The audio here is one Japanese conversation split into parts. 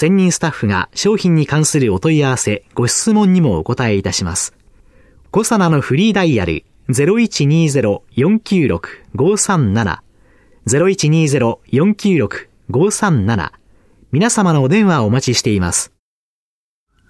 専任スタッフが商品に関するお問い合わせ、ご質問にもお答えいたします。コサナのフリーダイヤル0120-496-537 0120-496-537皆様のお電話をお待ちしています。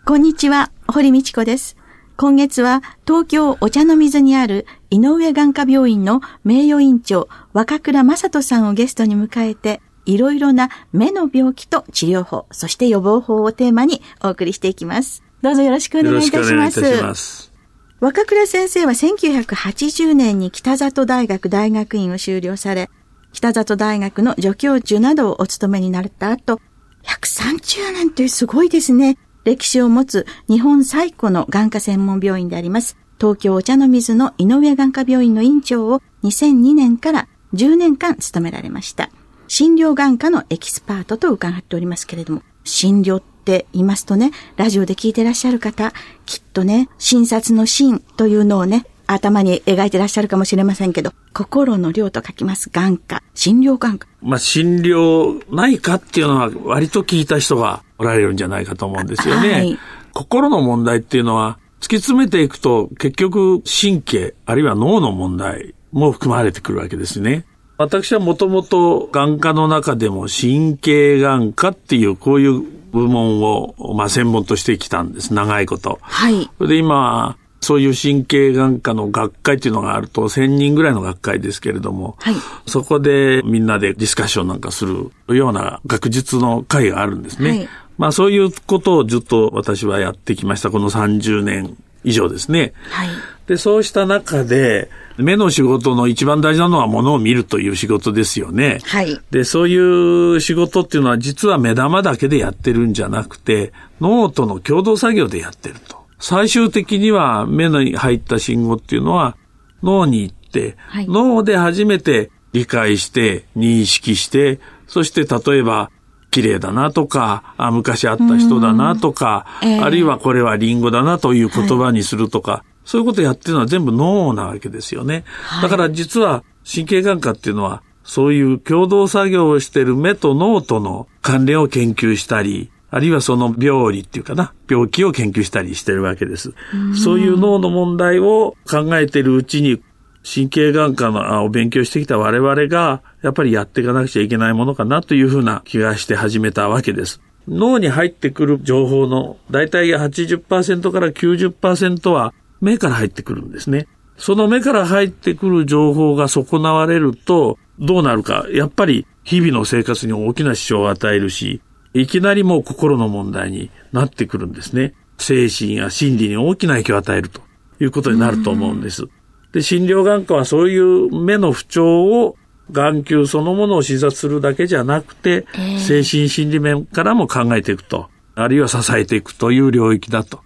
こんにちは、堀道子です。今月は東京お茶の水にある井上眼科病院の名誉院長若倉正人さんをゲストに迎えていろいろな目の病気と治療法、そして予防法をテーマにお送りしていきます。どうぞよろしくお願いいたします。ます若倉先生は1980年に北里大学大学院を修了され、北里大学の助教授などをお務めになった後、130年というすごいですね。歴史を持つ日本最古の眼科専門病院であります。東京お茶の水の井上眼科病院の院長を2002年から10年間務められました。診療眼科のエキスパートと伺っておりますけれども、診療って言いますとね、ラジオで聞いてらっしゃる方、きっとね、診察の診というのをね、頭に描いてらっしゃるかもしれませんけど、心の量と書きます。眼科、診療眼科。まあ、診療内科っていうのは割と聞いた人がおられるんじゃないかと思うんですよね。はい、心の問題っていうのは、突き詰めていくと結局神経、あるいは脳の問題も含まれてくるわけですね。私はもともと眼科の中でも神経眼科っていうこういう部門を、まあ、専門としてきたんです。長いこと。はい。それで今、そういう神経眼科の学会っていうのがあると1000人ぐらいの学会ですけれども、はい、そこでみんなでディスカッションなんかするような学術の会があるんですね。はい、まあそういうことをずっと私はやってきました。この30年以上ですね。はい、で、そうした中で、目の仕事の一番大事なのはものを見るという仕事ですよね。はい。で、そういう仕事っていうのは実は目玉だけでやってるんじゃなくて、脳との共同作業でやってると。最終的には目に入った信号っていうのは脳に行って、はい、脳で初めて理解して、認識して、そして例えば、綺麗だなとか、あ昔会った人だなとか、えー、あるいはこれはリンゴだなという言葉にするとか、はい、そういうことやってるのは全部脳なわけですよね。はい、だから実は神経眼科っていうのは、そういう共同作業をしている目と脳との関連を研究したり、あるいはその病理っていうかな、病気を研究したりしてるわけです。そういう脳の問題を考えているうちに、神経眼科のを勉強してきた我々が、やっぱりやっていかなくちゃいけないものかなというふうな気がして始めたわけです。脳に入ってくる情報の大体80%から90%は目から入ってくるんですね。その目から入ってくる情報が損なわれると、どうなるか。やっぱり日々の生活に大きな支障を与えるし、いきなりもう心の問題になってくるんですね。精神や心理に大きな影響を与えるということになると思うんです。で、診療眼科はそういう目の不調を眼球そのものを診察するだけじゃなくて、精神心理面からも考えていくと、あるいは支えていくという領域だと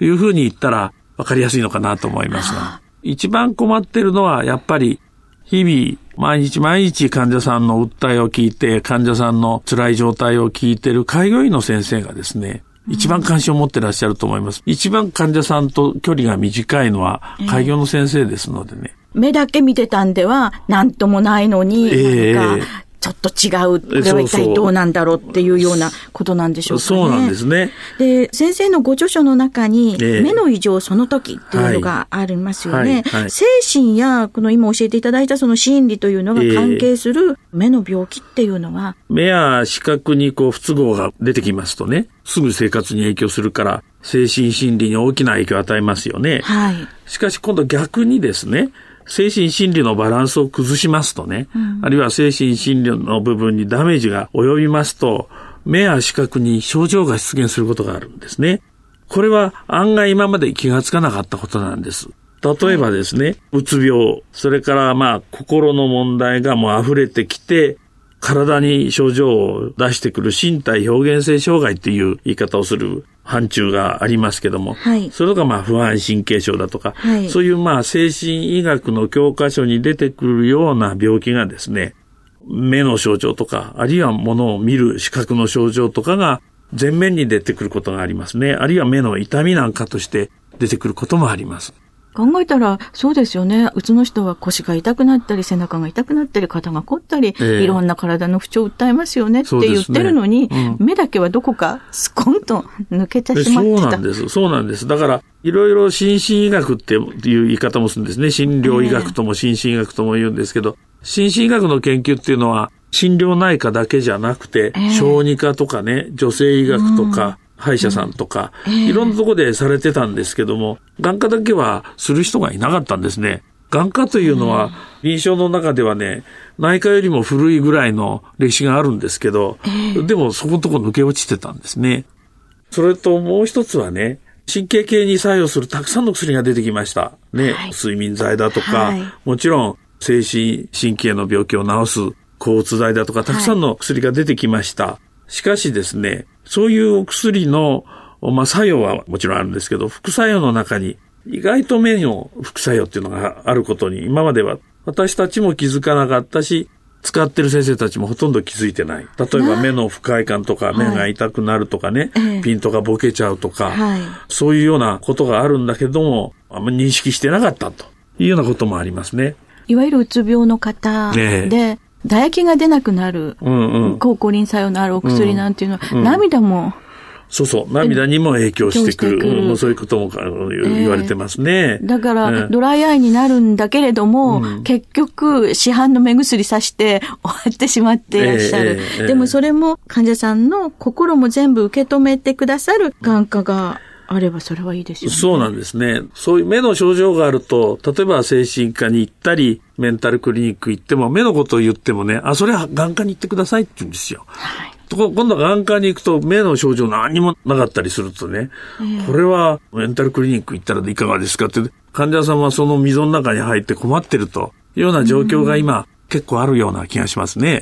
いうふうに言ったら分かりやすいのかなと思いますが、一番困ってるのはやっぱり日々毎日毎日患者さんの訴えを聞いて、患者さんの辛い状態を聞いてる開業医の先生がですね、一番関心を持ってらっしゃると思います。一番患者さんと距離が短いのは開業の先生ですのでね。目だけ見てたんでは何ともないのに、えー、ちょっと違う、これは一体どうなんだろうっていうようなことなんでしょうかね。そうなんですね。で、先生のご著書の中に、え目の異常その時っていうのがありますよね。はいはい、精神や、この今教えていただいたその心理というのが関係する目の病気っていうのは、え目や視覚にこう不都合が出てきますとね、すぐ生活に影響するから、精神心理に大きな影響を与えますよね。はい。しかし今度逆にですね、精神心理のバランスを崩しますとね、うん、あるいは精神心理の部分にダメージが及びますと、目や視覚に症状が出現することがあるんですね。これは案外今まで気がつかなかったことなんです。例えばですね、うつ病、それからまあ心の問題がもう溢れてきて、体に症状を出してくる身体表現性障害っていう言い方をする範疇がありますけども、はい、それがまあ不安神経症だとか、はい、そういうまあ精神医学の教科書に出てくるような病気がですね、目の症状とか、あるいは物を見る視覚の症状とかが前面に出てくることがありますね。あるいは目の痛みなんかとして出てくることもあります。考えたら、そうですよね。うつの人は腰が痛くなったり、背中が痛くなったり、肩が凝ったり、えー、いろんな体の不調を訴えますよねって言ってるのに、ねうん、目だけはどこかスコンと抜けてしまってた。そうなんです。そうなんです。だから、いろいろ心身医学っていう言い方もするんですね。診療医学とも心身医学とも言うんですけど、えー、心身医学の研究っていうのは、心療内科だけじゃなくて、えー、小児科とかね、女性医学とか、うん歯医者さんとか、うんえー、いろんなとこでされてたんですけども、眼科だけはする人がいなかったんですね。眼科というのは、臨床の中ではね、内科よりも古いぐらいの歴史があるんですけど、えー、でもそこのとこ抜け落ちてたんですね。それともう一つはね、神経系に作用するたくさんの薬が出てきました。ね、はい、睡眠剤だとか、はい、もちろん精神神経の病気を治す抗うつ剤だとか、たくさんの薬が出てきました。はい、しかしですね、そういうお薬の、まあ、作用はもちろんあるんですけど、副作用の中に意外と目の副作用っていうのがあることに、今までは私たちも気づかなかったし、使ってる先生たちもほとんど気づいてない。例えば目の不快感とか、目が痛くなるとかね、はい、ピントがボケちゃうとか、はい、そういうようなことがあるんだけども、あんまり認識してなかったというようなこともありますね。いわゆるうつ病の方で、ね唾液が出なくなる、抗コリン作用のあるお薬なんていうのは、うんうん、涙も、そうそう、涙にも影響してくる。くる。そういうことも言われてますね。えー、だから、ドライアイになるんだけれども、うん、結局、市販の目薬さして 終わってしまっていらっしゃる。えーえー、でもそれも患者さんの心も全部受け止めてくださる眼科があればそれはいいですよね。そうなんですね。そういう目の症状があると、例えば精神科に行ったり、メンタルクリニック行っても、目のことを言ってもね、あ、それは眼科に行ってくださいって言うんですよ。はい。今度は眼科に行くと目の症状何もなかったりするとね、えー、これはメンタルクリニック行ったらいかがですかって、患者さんはその溝の中に入って困ってるというような状況が今、結構あるような気がしますね。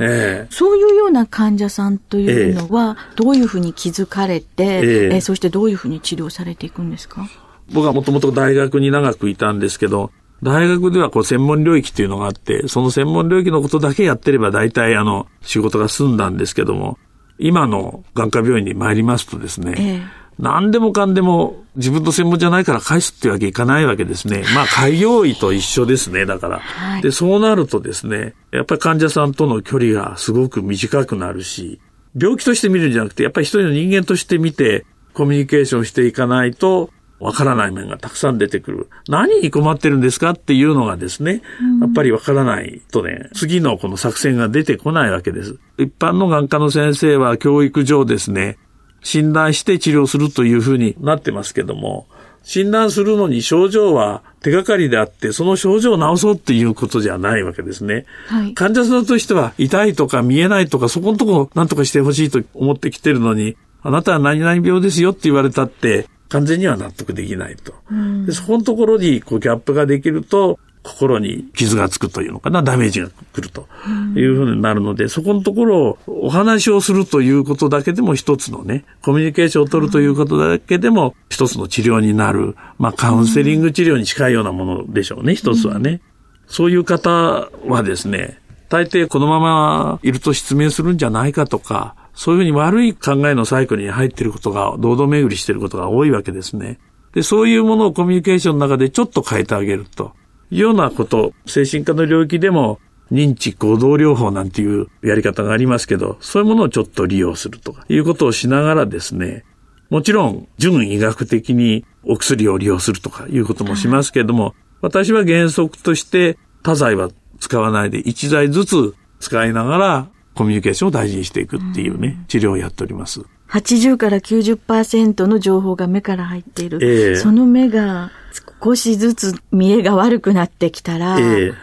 えー、そういうような患者さんというのは、どういうふうに気づかれて、えー、えー、そしてどういうふうに治療されていくんですか？僕はもともと大学に長くいたんですけど、大学ではこう専門領域っていうのがあって、その専門領域のことだけやってれば大体あの仕事が済んだんですけども、今の眼科病院に参りますとですね、ええ、何でもかんでも自分の専門じゃないから返すってわけいかないわけですね。まあ開業医と一緒ですね、だから、はい。で、そうなるとですね、やっぱり患者さんとの距離がすごく短くなるし、病気として見るんじゃなくて、やっぱり一人の人間として見て、コミュニケーションしていかないと、わからない面がたくさん出てくる。何に困ってるんですかっていうのがですね、やっぱりわからないとね、次のこの作戦が出てこないわけです。一般の眼科の先生は教育上ですね、診断して治療するというふうになってますけども、診断するのに症状は手がかりであって、その症状を治そうっていうことじゃないわけですね。はい、患者さんとしては痛いとか見えないとか、そこのところ何とかしてほしいと思ってきてるのに、あなたは何々病ですよって言われたって、完全には納得できないと。でそこのところにこうギャップができると、心に傷がつくというのかな、ダメージが来るというふうになるので、そこのところをお話をするということだけでも一つのね、コミュニケーションを取るということだけでも一つの治療になる、まあカウンセリング治療に近いようなものでしょうね、一つはね。そういう方はですね、大抵このままいると失明するんじゃないかとか、そういうふうに悪い考えのサイクルに入っていることが、堂々巡りしていることが多いわけですね。で、そういうものをコミュニケーションの中でちょっと変えてあげるとようなこと、精神科の領域でも認知行動療法なんていうやり方がありますけど、そういうものをちょっと利用するとかいうことをしながらですね、もちろん、純医学的にお薬を利用するとかいうこともしますけれども、私は原則として多剤は使わないで1剤ずつ使いながらコミュニケーションを大事にしていくっていうね、治療をやっております。80から90%の情報が目から入っている。えー、その目が少しずつ見えが悪くなってきたら、えー、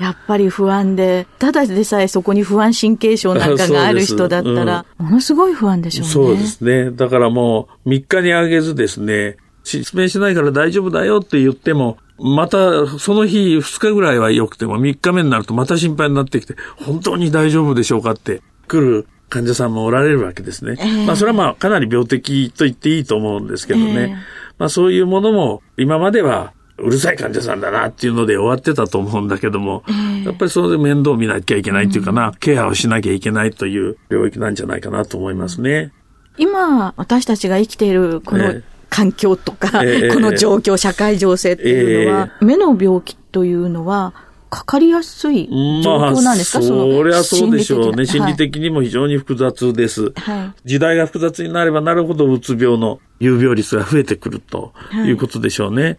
やっぱり不安で、ただでさえそこに不安神経症なんかがある人だったら、うん、ものすごい不安でしょうね。そうですね。だからもう3日にあげずですね、失明しないから大丈夫だよって言っても、また、その日2日ぐらいは良くても3日目になるとまた心配になってきて、本当に大丈夫でしょうかって来る患者さんもおられるわけですね。えー、まあそれはまあかなり病的と言っていいと思うんですけどね。えー、まあそういうものも今まではうるさい患者さんだなっていうので終わってたと思うんだけども、えー、やっぱりそれで面倒を見なきゃいけないっていうかな、うん、ケアをしなきゃいけないという領域なんじゃないかなと思いますね。今、私たちが生きているこの環境とか、えー、この状況、社会情勢っていうのは、目の病気というのは、かかりやすい状況なんですか、まあ、それはそうでしょうね。心理的にも非常に複雑です。はい、時代が複雑になればなるほどうつ病の有病率が増えてくるということでしょうね。はい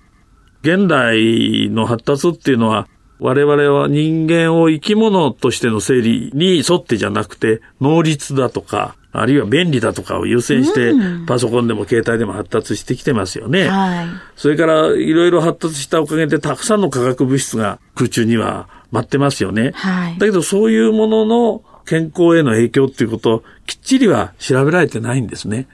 現代の発達っていうのは、我々は人間を生き物としての整理に沿ってじゃなくて、能率だとか、あるいは便利だとかを優先して、パソコンでも携帯でも発達してきてますよね。はい、それから、いろいろ発達したおかげで、たくさんの化学物質が空中には舞ってますよね。はい、だけど、そういうものの健康への影響っていうことをきっちりは調べられてないんですね。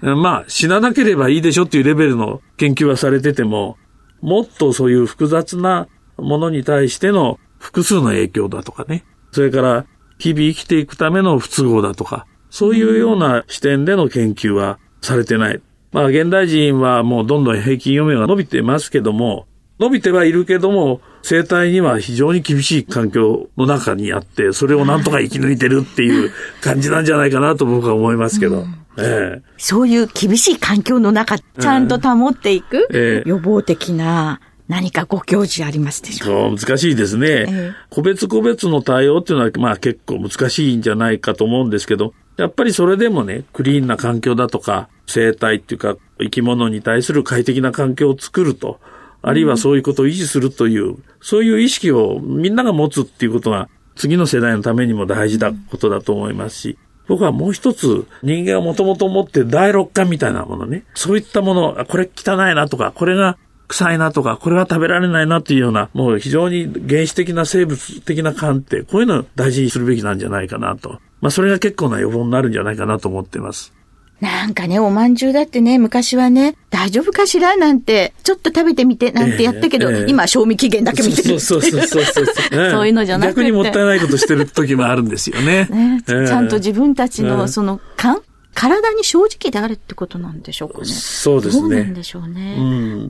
まあ、死ななければいいでしょっていうレベルの研究はされてても、もっとそういう複雑なものに対しての複数の影響だとかね。それから日々生きていくための不都合だとか、そういうような視点での研究はされてない。まあ現代人はもうどんどん平均余命が伸びてますけども、伸びてはいるけども、生態には非常に厳しい環境の中にあって、それをなんとか生き抜いてるっていう 感じなんじゃないかなと僕は思いますけど。うんええ、そういう厳しい環境の中、ちゃんと保っていく、予防的な何かご教示ありますでしょう？か難しいですね、ええ、個別個別の対応っていうのは、まあ結構難しいんじゃないかと思うんですけど、やっぱりそれでもね、クリーンな環境だとか、生態っていうか、生き物に対する快適な環境を作ると、あるいはそういうことを維持するという、うん、そういう意識をみんなが持つっていうことが、次の世代のためにも大事なことだと思いますし、僕はもう一つ、人間がもともと持ってる第六感みたいなものね。そういったもの、これ汚いなとか、これが臭いなとか、これは食べられないなっていうような、もう非常に原始的な生物的な感って、こういうのを大事にするべきなんじゃないかなと。まあそれが結構な予防になるんじゃないかなと思っています。なんかね、おまんじゅうだってね、昔はね、大丈夫かしらなんて、ちょっと食べてみて、なんてやったけど、えーえー、今、賞味期限だけ見てるそうそうそうそうそう。そういうのじゃなくて。逆にもったいないことしてる時もあるんですよね。ねちゃんと自分たちの、その、感体に正直であるってことなんでしょうかね。そうですね。そうなんでしょうね。う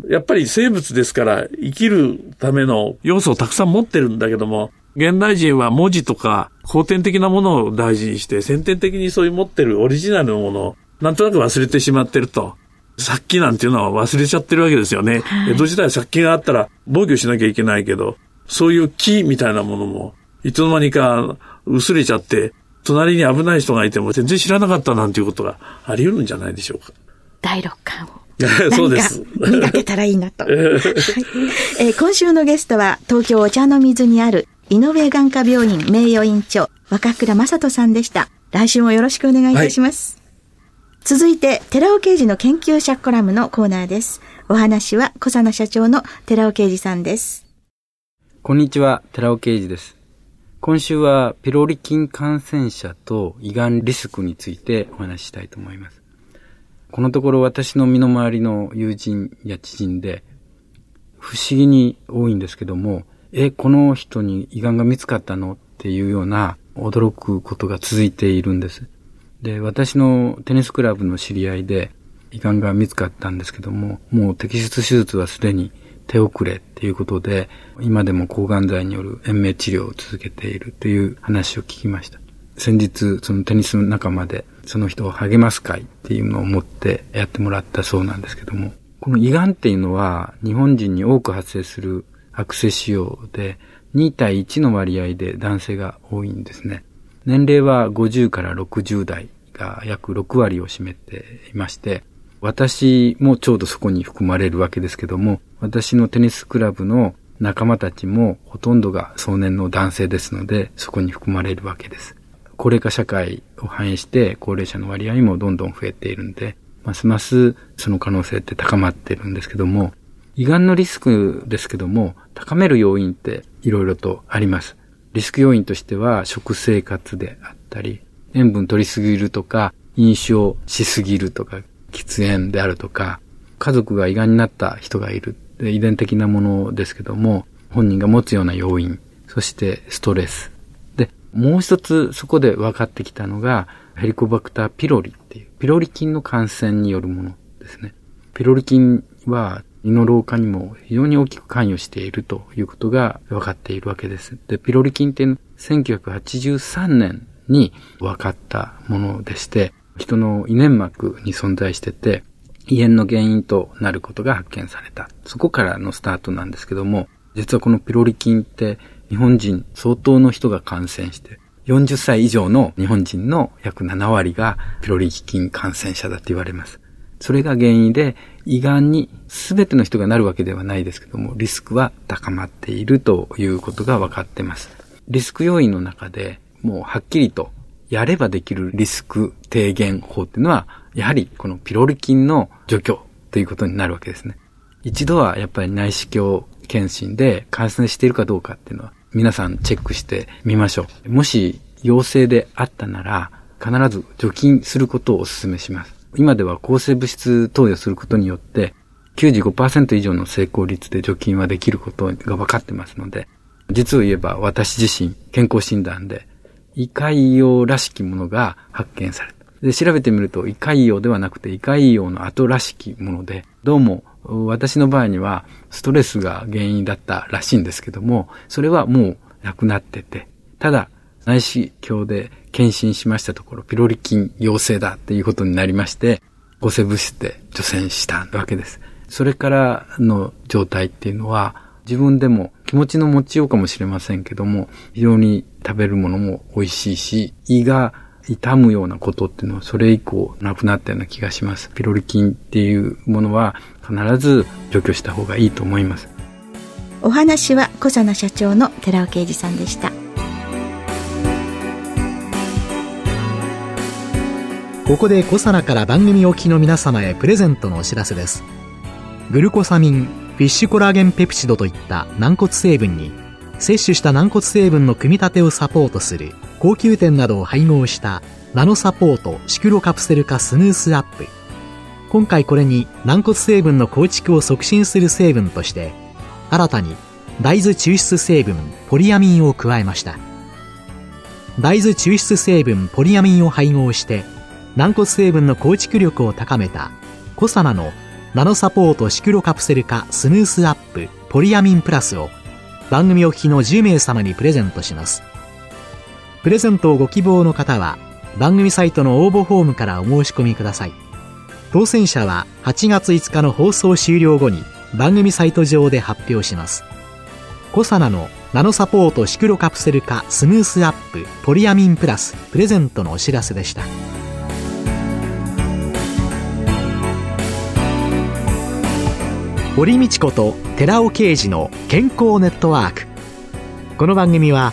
ん。やっぱり生物ですから、生きるための要素をたくさん持ってるんだけども、現代人は文字とか後天的なものを大事にして、先天的にそういう持ってるオリジナルのものをなんとなく忘れてしまってると。殺気なんていうのは忘れちゃってるわけですよね。はい、江戸時代殺気があったら防御しなきゃいけないけど、そういう木みたいなものも、いつの間にか薄れちゃって、隣に危ない人がいても全然知らなかったなんていうことがあり得るんじゃないでしょうか。第六感を。そうです。磨けたらいいなと。はいえー、今週のゲストは、東京お茶の水にある井上眼科病院名誉院長、若倉正人さんでした。来週もよろしくお願いいたします。はい続いて、寺尾刑事の研究者コラムのコーナーです。お話は、小佐野社長の寺尾刑事さんです。こんにちは、寺尾刑事です。今週は、ピロリ菌感染者と胃がんリスクについてお話ししたいと思います。このところ私の身の回りの友人や知人で、不思議に多いんですけども、え、この人に胃がんが見つかったのっていうような驚くことが続いているんです。で、私のテニスクラブの知り合いで、胃がんが見つかったんですけども、もう摘出手術はすでに手遅れっていうことで、今でも抗がん剤による延命治療を続けているという話を聞きました。先日、そのテニス仲間で、その人を励ます会っていうのを持ってやってもらったそうなんですけども、この胃がんっていうのは日本人に多く発生する悪性腫瘍で、2対1の割合で男性が多いんですね。年齢は50から60代が約6割を占めていまして、私もちょうどそこに含まれるわけですけども、私のテニスクラブの仲間たちもほとんどが壮年の男性ですので、そこに含まれるわけです。高齢化社会を反映して高齢者の割合もどんどん増えているんで、ますますその可能性って高まっているんですけども、胃がんのリスクですけども、高める要因っていろいろとあります。リスク要因としては食生活であったり、塩分取りすぎるとか、飲酒をしすぎるとか、喫煙であるとか、家族が胃がんになった人がいる。で遺伝的なものですけども、本人が持つような要因、そしてストレス。で、もう一つそこで分かってきたのが、ヘリコバクターピロリっていう、ピロリ菌の感染によるものですね。ピロリ菌は胃の老化にも非常に大きく関与しているということが分かっているわけです。で、ピロリ菌って1983年に分かったものでして、人の胃粘膜に存在してて、胃炎の原因となることが発見された。そこからのスタートなんですけども、実はこのピロリ菌って日本人相当の人が感染して、40歳以上の日本人の約7割がピロリ菌感染者だと言われます。それが原因で、胃がんに全ての人がなるわけではないですけども、リスクは高まっているということが分かっています。リスク要因の中で、もうはっきりとやればできるリスク低減法っていうのは、やはりこのピロリ菌の除去ということになるわけですね。一度はやっぱり内視鏡検診で感染しているかどうかっていうのは皆さんチェックしてみましょう。もし陽性であったなら必ず除菌することをお勧めします。今では抗生物質投与することによって95%以上の成功率で除菌はできることが分かってますので、実を言えば私自身健康診断で胃潰瘍らしきものが発見された。で、調べてみると胃潰瘍ではなくて胃潰瘍の後らしきもので、どうも私の場合にはストレスが原因だったらしいんですけども、それはもうなくなってて、ただ内視鏡で検診しましたところ、ピロリ菌陽性だっていうことになりまして、抗生物質で除染したわけです。それからの状態っていうのは、自分でも気持ちの持ちようかもしれませんけども、非常に食べるものも美味しいし、胃が痛むようなことっていうのはそれ以降なくなったような気がします。ピロリ菌っていうものは必ず除去した方がいいと思います。お話は小佐奈社長の寺尾啓二さんでした。ここで小佐奈から番組お聞きの皆様へプレゼントのお知らせです。グルコサミン、フィッシュコラーゲンペプチドといった軟骨成分に摂取した軟骨成分の組み立てをサポートする高級店などを配合したナノサポートシクロカプセル化スヌースアップ。今回これに軟骨成分の構築を促進する成分として新たに大豆抽出成分ポリアミンを加えました。大豆抽出成分ポリアミンを配合して軟骨成分の構築力を高めたコサナのナノサポートシクロカプセル化スヌースアップポリアミンプラスを番組お聞きの10名様にプレゼントします。プレゼントをご希望の方は番組サイトの応募フォームからお申し込みください。当選者は8月5日の放送終了後に番組サイト上で発表します。コサナのナノサポートシクロカプセル化スムースアップポリアミンプラスプレゼントのお知らせでした。堀道子と寺尾啓二の健康ネットワーク。この番組は